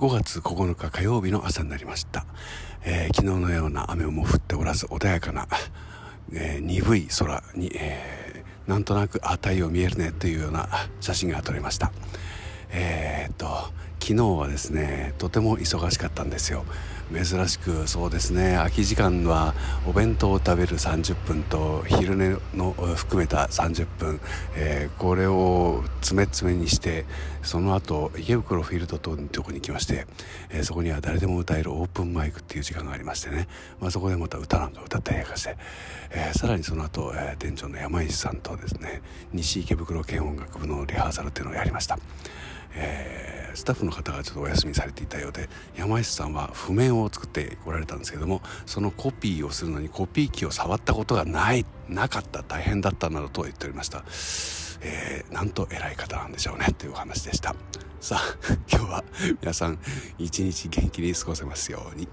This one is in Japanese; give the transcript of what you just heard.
5月9日火曜日の朝になりました、えー、昨日のような雨も降っておらず穏やかな、えー、鈍い空に、えー、なんとなくあ太陽見えるねというような写真が撮れました。えー、っと昨日はですねとても忙しかったんですよ。珍しくそうですね空き時間はお弁当を食べる30分と昼寝の含めた30分、えー、これを詰め詰めにしてその後池袋フィールドととこに来まして、えー、そこには誰でも歌えるオープンマイクっていう時間がありましてね、まあ、そこでまた歌なんか歌ったりなんかして、えー、さらにその後、え店長の山石さんとですね西池袋県音楽部のリハーサルっていうのをやりました。えー、スタッフの方がちょっとお休みされていたようで山石さんは譜面を作っておられたんですけどもそのコピーをするのにコピー機を触ったことがないなかった大変だったなどと言っておりました、えー、なんと偉い方なんでしょうねというお話でしたさあ今日は皆さん一日元気に過ごせますように。